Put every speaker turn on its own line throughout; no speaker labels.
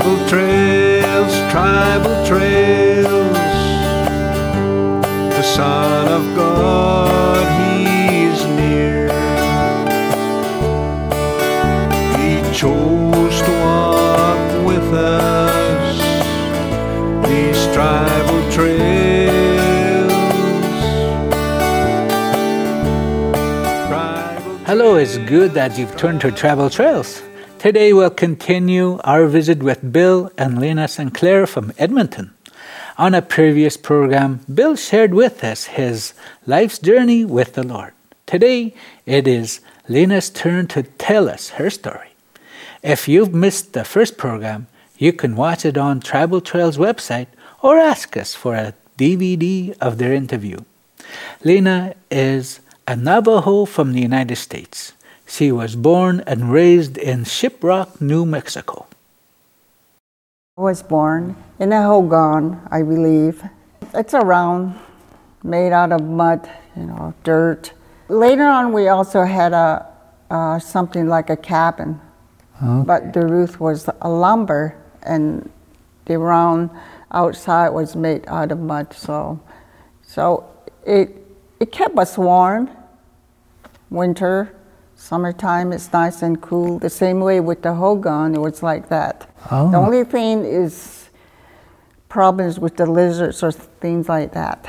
Tribal trails, tribal trails. The Son of God, He's near. He chose to walk with us these tribal trails. Tribal
Hello, it's good that you've turned to Tribal Trails. Today we'll continue our visit with Bill and Lena Sinclair from Edmonton. On a previous program, Bill shared with us his life's journey with the Lord. Today, it is Lena's turn to tell us her story. If you've missed the first program, you can watch it on Tribal Trails website or ask us for a DVD of their interview. Lena is a Navajo from the United States. She was born and raised in Shiprock, New Mexico.
I was born in a hogan, I believe. It's a round, made out of mud, you know, dirt. Later on, we also had a uh, something like a cabin, but the roof was a lumber, and the round outside was made out of mud. So, so it it kept us warm. Winter, summertime, it's nice and cool. The same way with the hogan, it was like that.
Oh.
The only thing is problems with the lizards or things like that.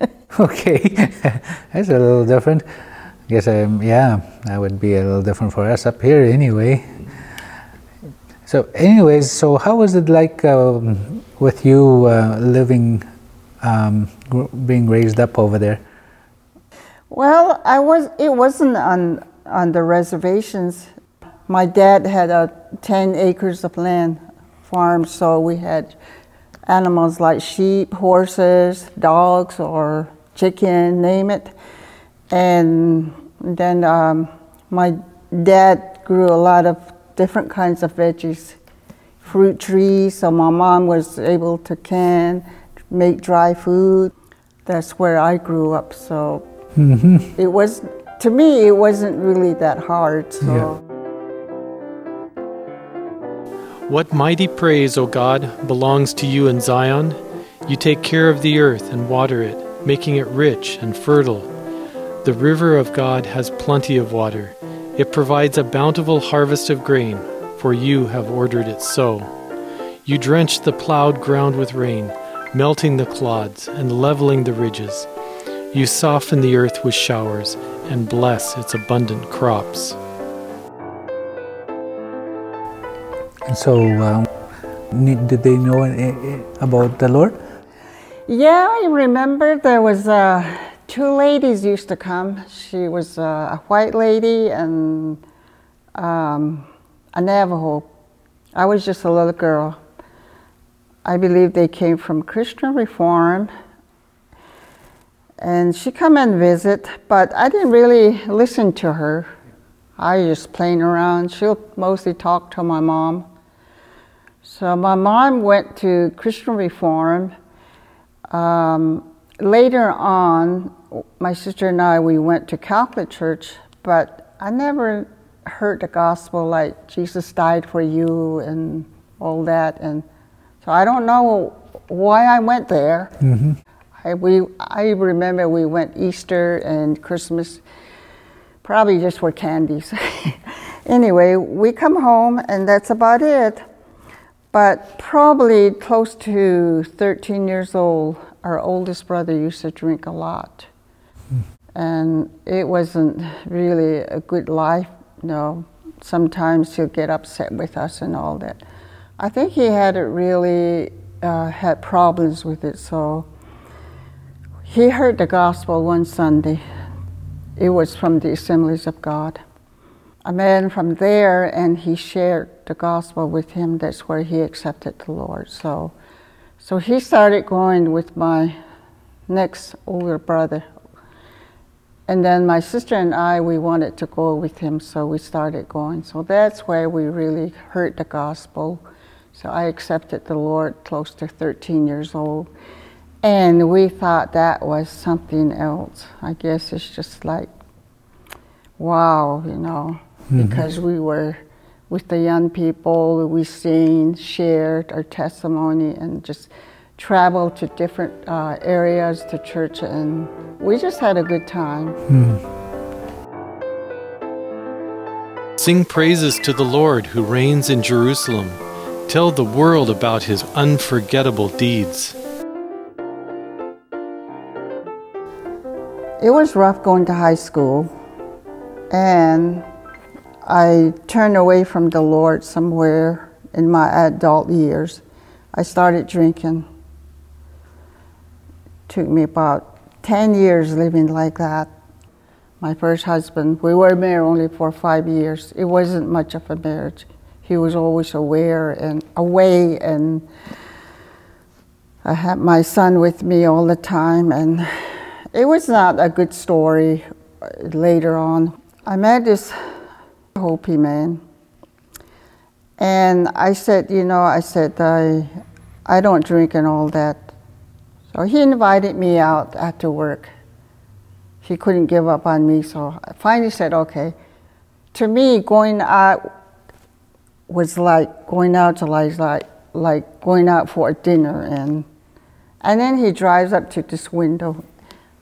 Okay, that's a little different. I guess, um, yeah, that would be a little different for us up here anyway. So, anyways, so how was it like um, with you uh, living, um, gr- being raised up over there?
Well, I was. It wasn't on on the reservations. My dad had a ten acres of land farm, so we had animals like sheep, horses, dogs, or chicken, name it. And then um, my dad grew a lot of different kinds of veggies, fruit trees. So my mom was able to can, make dry food. That's where I grew up. So Mm-hmm. it was to me it wasn't really that hard. So.
What mighty praise, O God, belongs to you in Zion? You take care of the earth and water it, making it rich and fertile. The river of God has plenty of water. It provides a bountiful harvest of grain, for you have ordered it so. You drench the plowed ground with rain, melting the clods and leveling the ridges. You soften the earth with showers and bless its abundant crops.
And so, um, did they know eh, about the Lord?
Yeah, I remember there was uh, two ladies used to come. She was uh, a white lady and um, a Navajo. I was just a little girl. I believe they came from Christian Reform, and she come and visit, but I didn't really listen to her. I just playing around. She'll mostly talk to my mom. So my mom went to Christian Reform. Um, later on, my sister and I we went to Catholic church, but I never heard the gospel like Jesus died for you and all that, and so I don't know why I went there. I, we I remember we went Easter and Christmas, probably just for candies. anyway, we come home and that's about it. But probably close to 13 years old, our oldest brother used to drink a lot. And it wasn't really a good life, you know. Sometimes he'll get upset with us and all that. I think he had it really uh, had problems with it, so he heard the gospel one Sunday. It was from the Assemblies of God. A man from there, and he shared the gospel with him. That's where he accepted the Lord. So, so he started going with my next older brother. And then my sister and I, we wanted to go with him, so we started going. So that's where we really heard the gospel. So I accepted the Lord close to 13 years old. And we thought that was something else. I guess it's just like, wow, you know, because we were with the young people. we seen, shared our testimony, and just traveled to different uh, areas to church, and we just had a good time.
Sing praises to the Lord who reigns in Jerusalem. Tell the world about his unforgettable deeds.
It was rough going to high school, and I turned away from the Lord somewhere in my adult years. I started drinking. Took me about 10 years living like that. My first husband, we were married only for five years. It wasn't much of a marriage. He was always aware and away, and I had my son with me all the time, and it was not a good story uh, later on. I met this Hopi man, and I said, you know, I said, I, I don't drink and all that. So he invited me out after work. He couldn't give up on me, so I finally said, okay. To me, going out was like going out to like, like, like going out for a dinner, and, and then he drives up to this window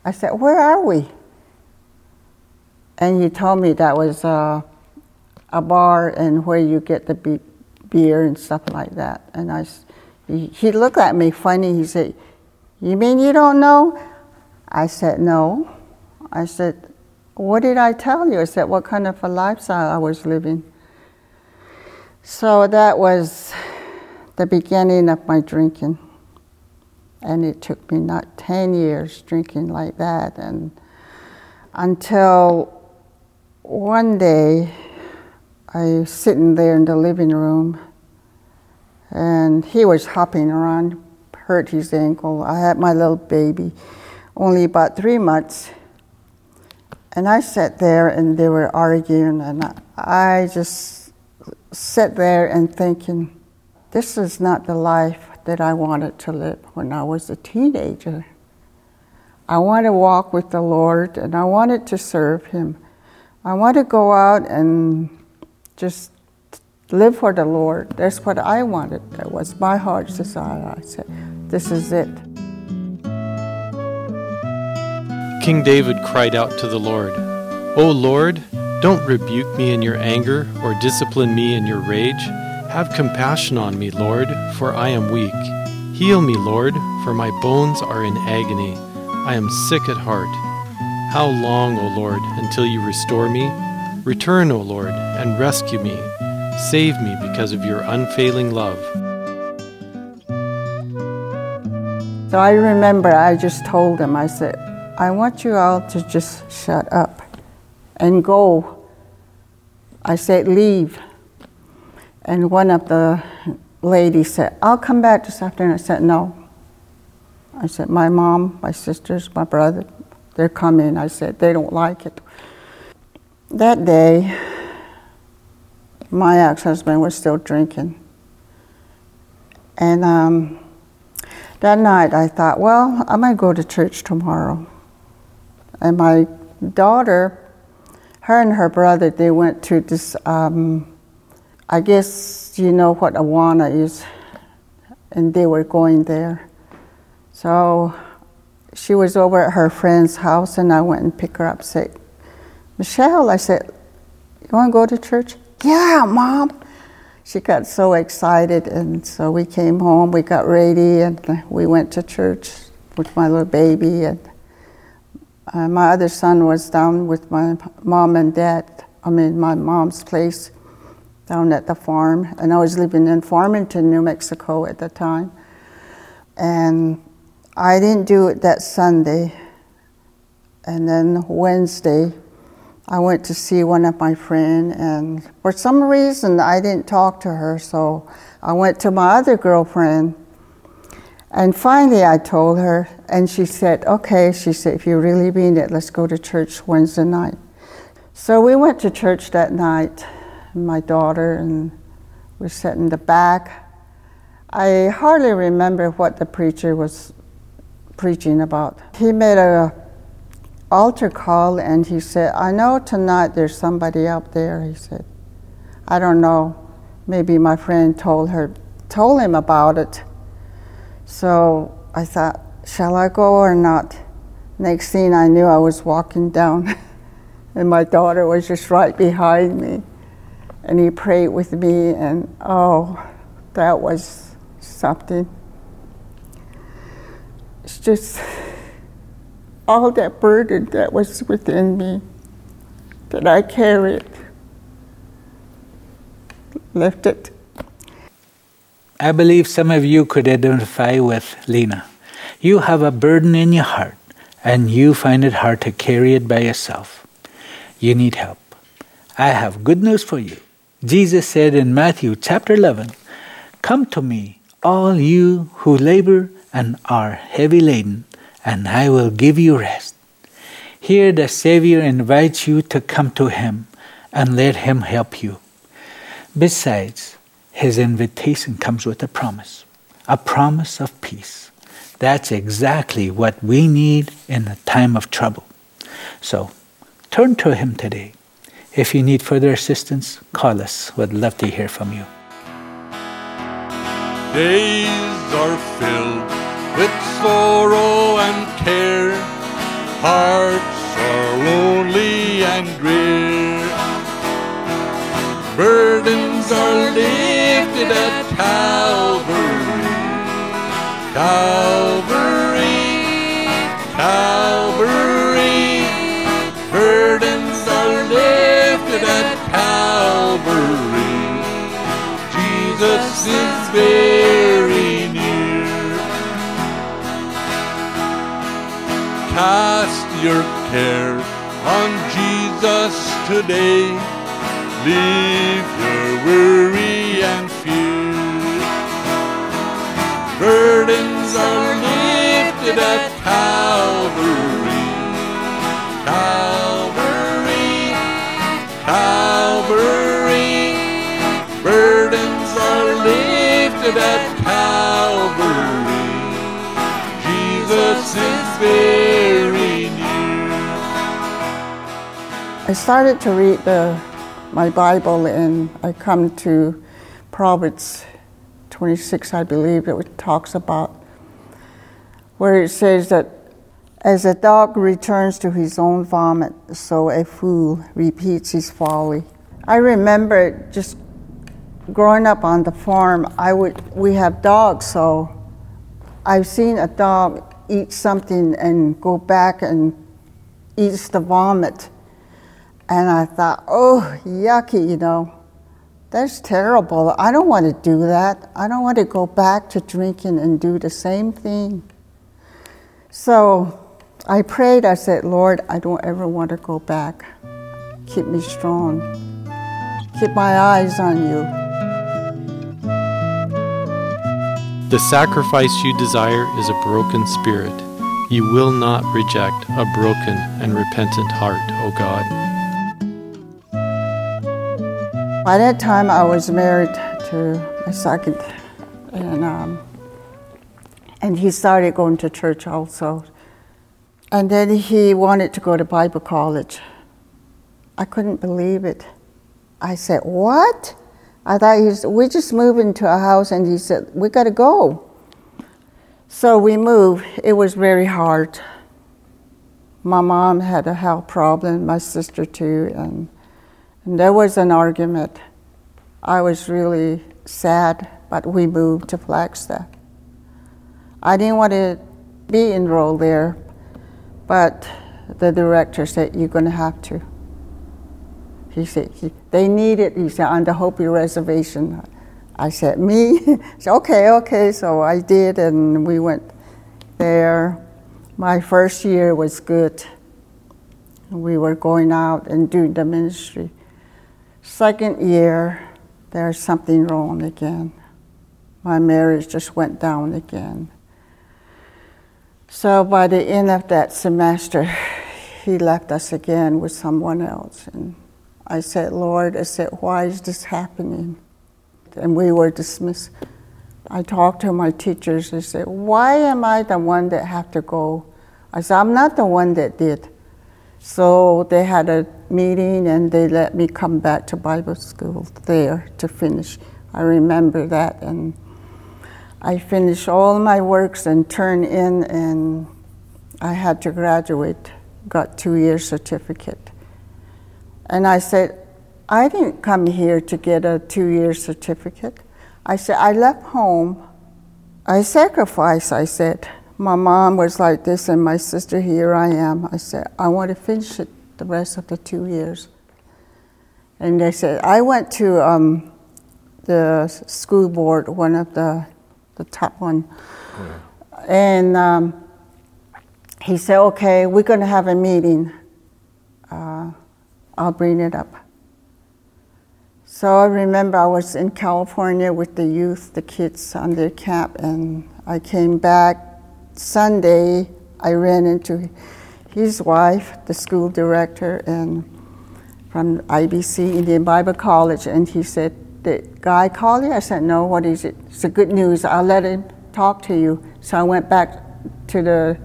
I said, Where are we? And he told me that was uh, a bar and where you get the be- beer and stuff like that. And I, he, looked at me funny. He said, You mean you don't know? I said, No. I said, What did I tell you? I said, What kind of a lifestyle I was living. So that was the beginning of my drinking and it took me not 10 years drinking like that. And until one day i was sitting there in the living room and he was hopping around hurt his ankle. I had my little baby only about three months. And i sat there and they were arguing and i just sat there and thinking this is not the life that I wanted to live when I was a teenager. I want to walk with the Lord and I wanted to serve Him. I want to go out and just live for the Lord. That's what I wanted. That was my heart's desire. I said, This is it.
King David cried out to the Lord, O Lord, don't rebuke me in your anger or discipline me in your rage. Have compassion on me, Lord, for I am weak. Heal me, Lord, for my bones are in agony. I am sick at heart. How long, O Lord, until you restore me? Return, O Lord, and rescue me. Save me because of your unfailing love.
So I remember I just told him, I said, I want you all to just shut up and go. I said, leave. And one of the ladies said, I'll come back this afternoon. I said, no. I said, my mom, my sisters, my brother, they're coming. I said, they don't like it. That day, my ex husband was still drinking. And um, that night I thought, well, I might go to church tomorrow. And my daughter, her and her brother, they went to this um, I guess you know what Awana is, and they were going there. So she was over at her friend's house, and I went and picked her up. Said, Michelle, I said, you want to go to church? Yeah, mom. She got so excited, and so we came home. We got ready, and we went to church with my little baby. And uh, my other son was down with my mom and dad. I mean, my mom's place down at the farm. And I was living in Farmington, New Mexico at the time. And I didn't do it that Sunday. And then Wednesday, I went to see one of my friends, and for some reason, I didn't talk to her, so I went to my other girlfriend. And finally, I told her, and she said, Okay, she said, if you really mean it, let's go to church Wednesday night. So we went to church that night, my daughter, and we sat in the back. I hardly remember what the preacher was preaching about. He made a altar call and he said, I know tonight there's somebody out there, he said. I don't know. Maybe my friend told her, told him about it. So I thought, shall I go or not? Next thing I knew, I was walking down, and my daughter was just right behind me. And he prayed with me, and oh, that was something. It's just all that burden that was within me that I carried, lifted.
I believe some of you could identify with Lena. You have a burden in your heart and you find it hard to carry it by yourself. You need help. I have good news for you. Jesus said in Matthew chapter 11, Come to me, all you who labor and are heavy laden, and I will give you rest. Here the Savior invites you to come to Him and let Him help you. Besides, his invitation comes with a promise, a promise of peace. That's exactly what we need in a time of trouble. So turn to Him today. If you need further assistance, call us. We'd love to hear from you.
Days are filled with sorrow and care. Hearts are lonely and drear. Burdens are lifted at Calvary. Calvary. On Jesus today. Leave your worry and fear. Burdens are lifted at Calvary. Calvary, Calvary. Burdens are lifted at
I started to read the, my Bible and I come to Proverbs 26, I believe, it talks about where it says that as a dog returns to his own vomit, so a fool repeats his folly. I remember just growing up on the farm, I would we have dogs, so I've seen a dog eat something and go back and eats the vomit. And I thought, oh, yucky, you know. That's terrible. I don't want to do that. I don't want to go back to drinking and do the same thing. So I prayed, I said, Lord, I don't ever want to go back. Keep me strong. Keep my eyes on you.
The sacrifice you desire is a broken spirit. You will not reject a broken and repentant heart, O God.
By that time, I was married to my second, and um, and he started going to church also. And then he wanted to go to Bible college. I couldn't believe it. I said, "What?" I thought he's. We just moved into a house, and he said, "We got to go." So we moved. It was very hard. My mom had a health problem, my sister too, and, and there was an argument. I was really sad, but we moved to Flagstaff. I didn't want to be enrolled there, but the director said, You're going to have to. He said, he, They need it, he said, on the Hopi reservation. I said, Me? he said, Okay, okay. So I did, and we went there. My first year was good. We were going out and doing the ministry. Second year, there's something wrong again. My marriage just went down again. So by the end of that semester, he left us again with someone else. And I said, Lord, I said, why is this happening? And we were dismissed. I talked to my teachers. I said, why am I the one that have to go? I said, I'm not the one that did. So they had a meeting and they let me come back to Bible school there to finish. I remember that and I finished all my works and turned in and I had to graduate, got two year certificate. And I said, I didn't come here to get a two year certificate. I said, I left home. I sacrificed, I said. My mom was like this, and my sister, here I am. I said, I want to finish it the rest of the two years. And they said, I went to um, the school board, one of the, the top one. And um, he said, okay, we're going to have a meeting. Uh, I'll bring it up. So I remember I was in California with the youth, the kids on their camp, and I came back Sunday. I ran into his wife, the school director, and from IBC Indian Bible College, and he said, "Did guy call you?" I said, "No. What is it?" It's a good news. I'll let him talk to you. So I went back to the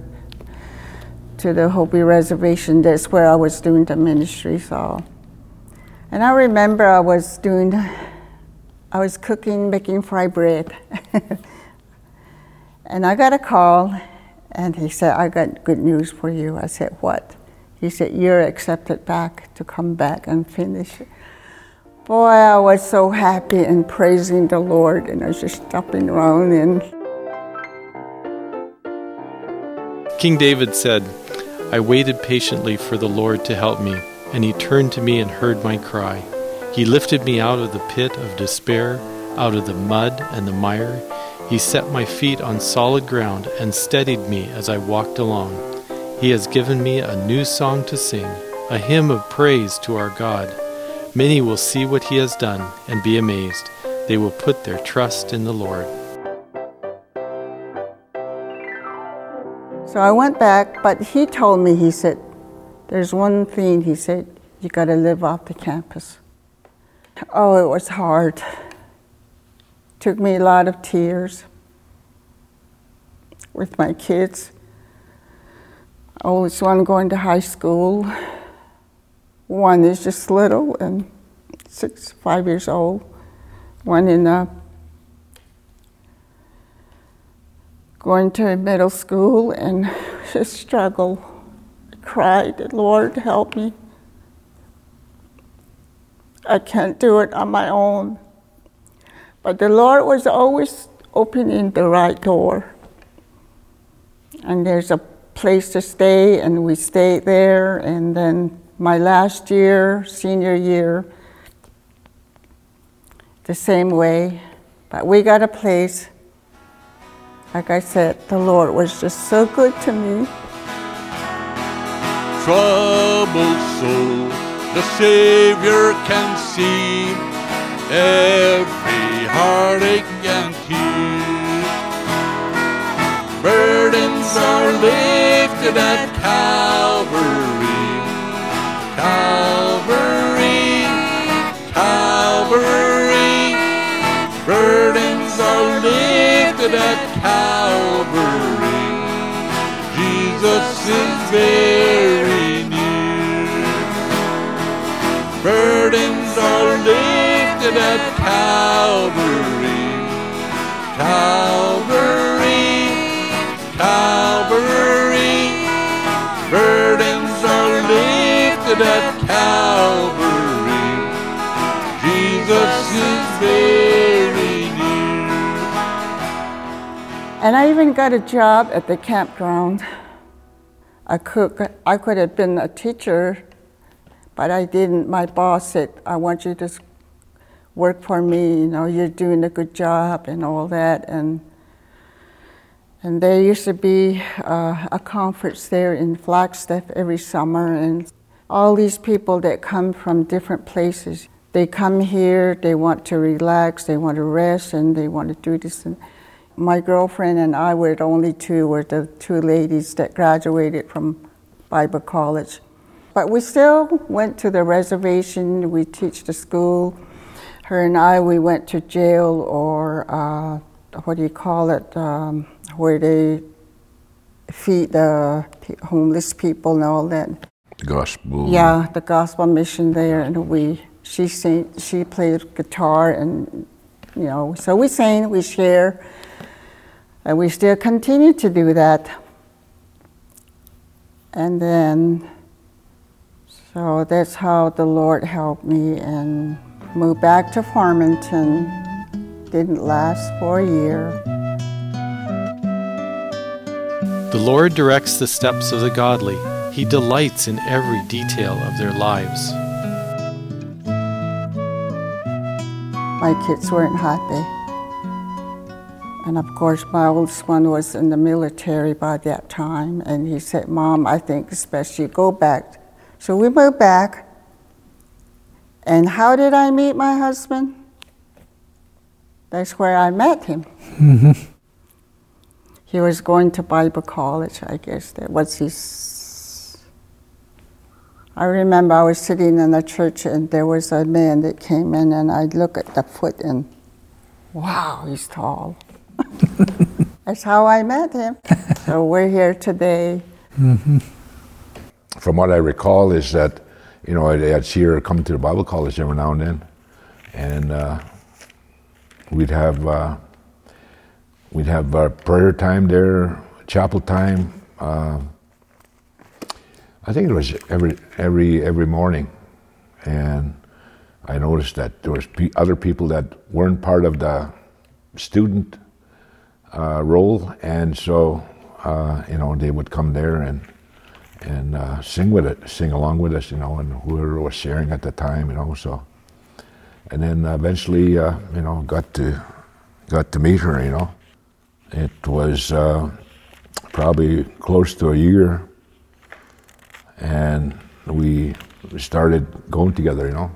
to the Hopi Reservation. That's where I was doing the ministry. So, and I remember I was doing, I was cooking, making fried bread, and I got a call, and he said, "I got good news for you." I said, "What?" He said, "You're accepted back to come back and finish." Boy, I was so happy and praising the Lord, and I was just stopping around and.
King David said, I waited patiently for the Lord to help me, and he turned to me and heard my cry. He lifted me out of the pit of despair, out of the mud and the mire. He set my feet on solid ground and steadied me as I walked along. He has given me a new song to sing, a hymn of praise to our God. Many will see what he has done and be amazed. They will put their trust in the Lord.
So I went back, but he told me, he said, there's one thing, he said, you got to live off the campus. Oh, it was hard. Took me a lot of tears with my kids. Always one going to high school. One is just little and six, five years old. One in uh, going to middle school and just struggle. I cried, Lord, help me. I can't do it on my own. But the Lord was always opening the right door. And there's a place to stay, and we stayed there. And then my last year, senior year, the same way. But we got a place like I said, the Lord was just so good to me.
Troubled soul, the Savior can see every heartache and tear. Burdens are lifted at Calvary, Calvary, Calvary. Burdens are lifted at Calvary. Jesus is very near. Burdens Calvary. Calvary. Calvary. Burdens are lifted at Calvary. Jesus is very near.
And I even got a job at the campground. A cook. I could have been a teacher, but I didn't. My boss said, I want you to work for me. You know, you're doing a good job and all that. And and there used to be uh, a conference there in Flagstaff every summer, and all these people that come from different places, they come here. They want to relax. They want to rest, and they want to do this. And my girlfriend and I were the only two, were the two ladies that graduated from Bible college. But we still went to the reservation, we teach the school. Her and I, we went to jail or uh, what do you call it, um, where they feed the homeless people and all that.
the gospel.
Yeah, the gospel mission there, and we she sang, she played guitar, and you know, so we sing, we share, and we still continue to do that. And then, so that's how the Lord helped me and moved back to Farmington. Didn't last for a year.
The Lord directs the steps of the godly. He delights in every detail of their lives.
My kids weren't happy. And of course, my oldest one was in the military by that time. And he said, Mom, I think it's best you go back. So we moved back. And how did I meet my husband? That's where I met him. Mm-hmm. He was going to Bible college, I guess. That was his. I remember I was sitting in the church and there was a man that came in, and I look at the foot and, wow, he's tall. That's how I met him. so we're here today. Mm-hmm.
From what I recall is that, you know, I'd, I'd see her come to the Bible college every now and then, and uh, we'd have uh, we'd have uh, prayer time there, chapel time. Uh, I think it was every every every morning, and I noticed that there was other people that weren't part of the student uh, role, and so uh, you know they would come there and and uh, sing with it, sing along with us, you know, and whoever was sharing at the time, you know. So, and then eventually, uh, you know, got to got to meet her, you know. It was uh, probably close to a year, and we started going together, you know.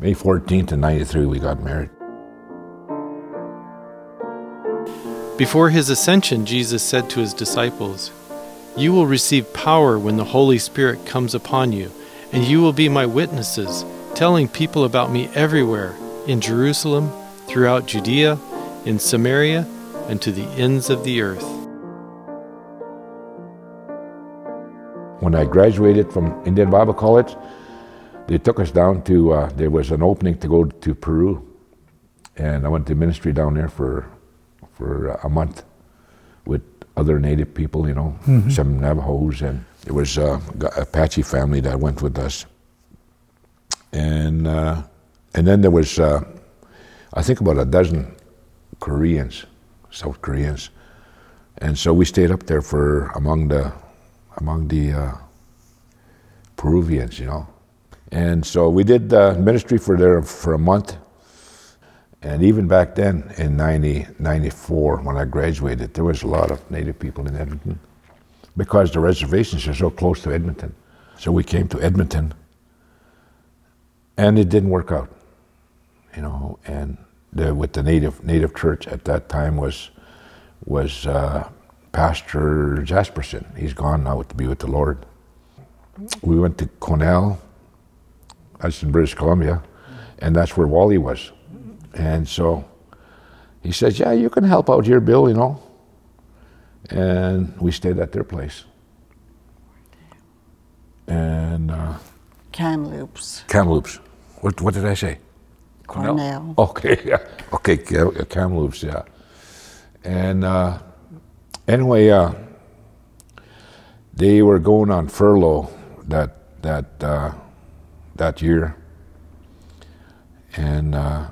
May 14th, in 93, we got married.
Before his ascension, Jesus said to his disciples, You will receive power when the Holy Spirit comes upon you, and you will be my witnesses, telling people about me everywhere in Jerusalem, throughout Judea, in Samaria, and to the ends of the earth.
When I graduated from Indian Bible College, they took us down to, uh, there was an opening to go to Peru. And I went to ministry down there for, for a month other native people, you know, some Navajos. And it was uh, Apache family that went with us. And, uh, and then there was, uh, I think, about a dozen Koreans, South Koreans. And so we stayed up there for among the among the uh, Peruvians, you know. And so we did ministry for there for a month. And even back then, in 90, 94, when I graduated, there was a lot of Native people in Edmonton because the reservations are so close to Edmonton. So we came to Edmonton, and it didn't work out, you know. And the, with the native native church at that time was was uh, Pastor Jasperson. He's gone now to be with the Lord. We went to Cornell, that's in British Columbia, and that's where Wally was. And so he says, Yeah, you can help out here, Bill, you know. And we stayed at their place. And uh,
Kamloops,
Kamloops. What, what did I say?
Cornell.
Okay, yeah. Okay, Cam- Kamloops, yeah. And uh, anyway, uh, they were going on furlough that that uh, that year, and uh,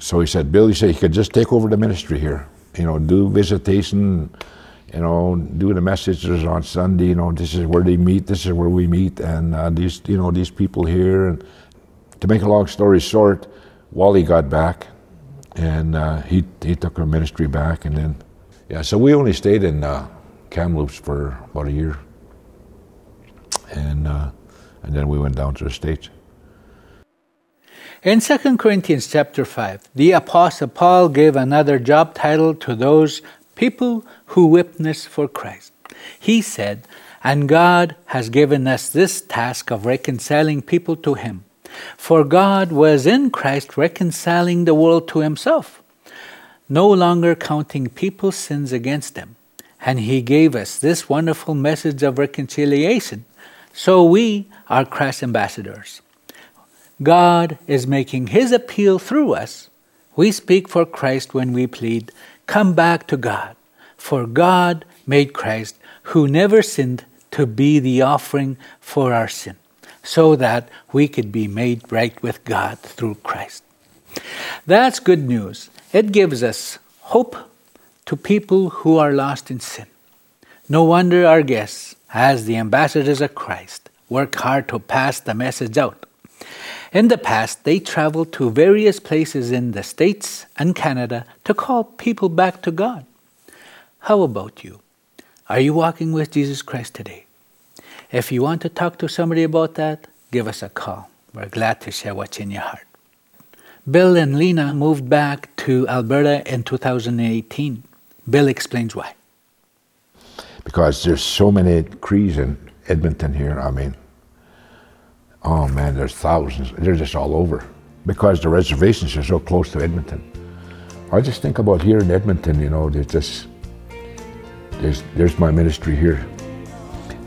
so he said, "Bill, he said you could just take over the ministry here. You know, do visitation, you know, do the messages on Sunday. You know, this is where they meet. This is where we meet, and uh, these, you know, these people here." And to make a long story short, Wally got back, and uh, he he took our ministry back, and then yeah, so we only stayed in uh, Kamloops for about a year, and uh, and then we went down to the states.
In 2 Corinthians chapter 5, the Apostle Paul gave another job title to those people who witness for Christ. He said, And God has given us this task of reconciling people to Him. For God was in Christ reconciling the world to Himself, no longer counting people's sins against them. And He gave us this wonderful message of reconciliation. So we are Christ's ambassadors. God is making his appeal through us. We speak for Christ when we plead, Come back to God. For God made Christ, who never sinned, to be the offering for our sin, so that we could be made right with God through Christ. That's good news. It gives us hope to people who are lost in sin. No wonder our guests, as the ambassadors of Christ, work hard to pass the message out. In the past, they traveled to various places in the States and Canada to call people back to God. How about you? Are you walking with Jesus Christ today? If you want to talk to somebody about that, give us a call. We're glad to share what's in your heart. Bill and Lena moved back to Alberta in 2018. Bill explains why.
Because there's so many Crees in Edmonton here. I mean, oh man, there's thousands. They're just all over. Because the reservations are so close to Edmonton. I just think about here in Edmonton, you know, there's just there's there's my ministry here.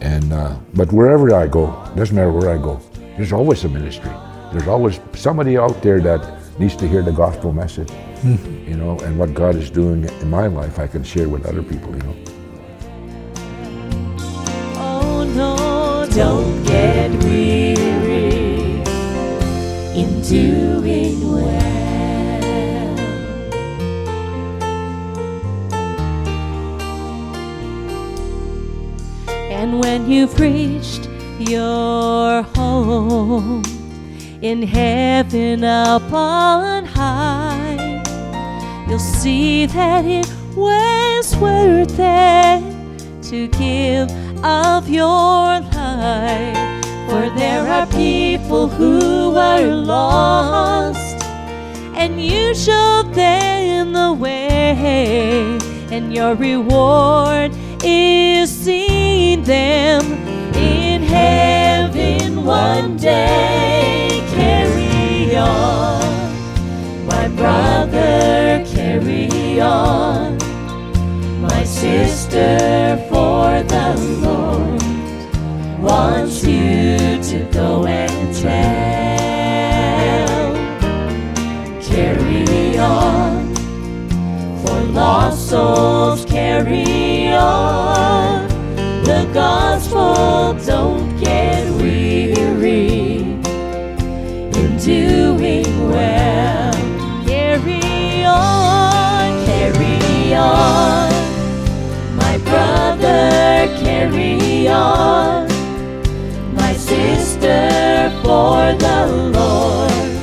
And uh, but wherever I go, doesn't matter where I go, there's always a ministry. There's always somebody out there that needs to hear the gospel message, mm-hmm. you know, and what God is doing in my life, I can share with other people, you know.
Oh no, don't get weary in doing well. And when you've reached your home, in heaven up on high. You'll see that it was worth it to give of your life. For there are people who are lost, and you showed them the way, and your reward to go and tell. Carry on, for lost souls, carry on. The gospel don't get weary in doing well. Carry on, carry on, my brother, carry on, for the Lord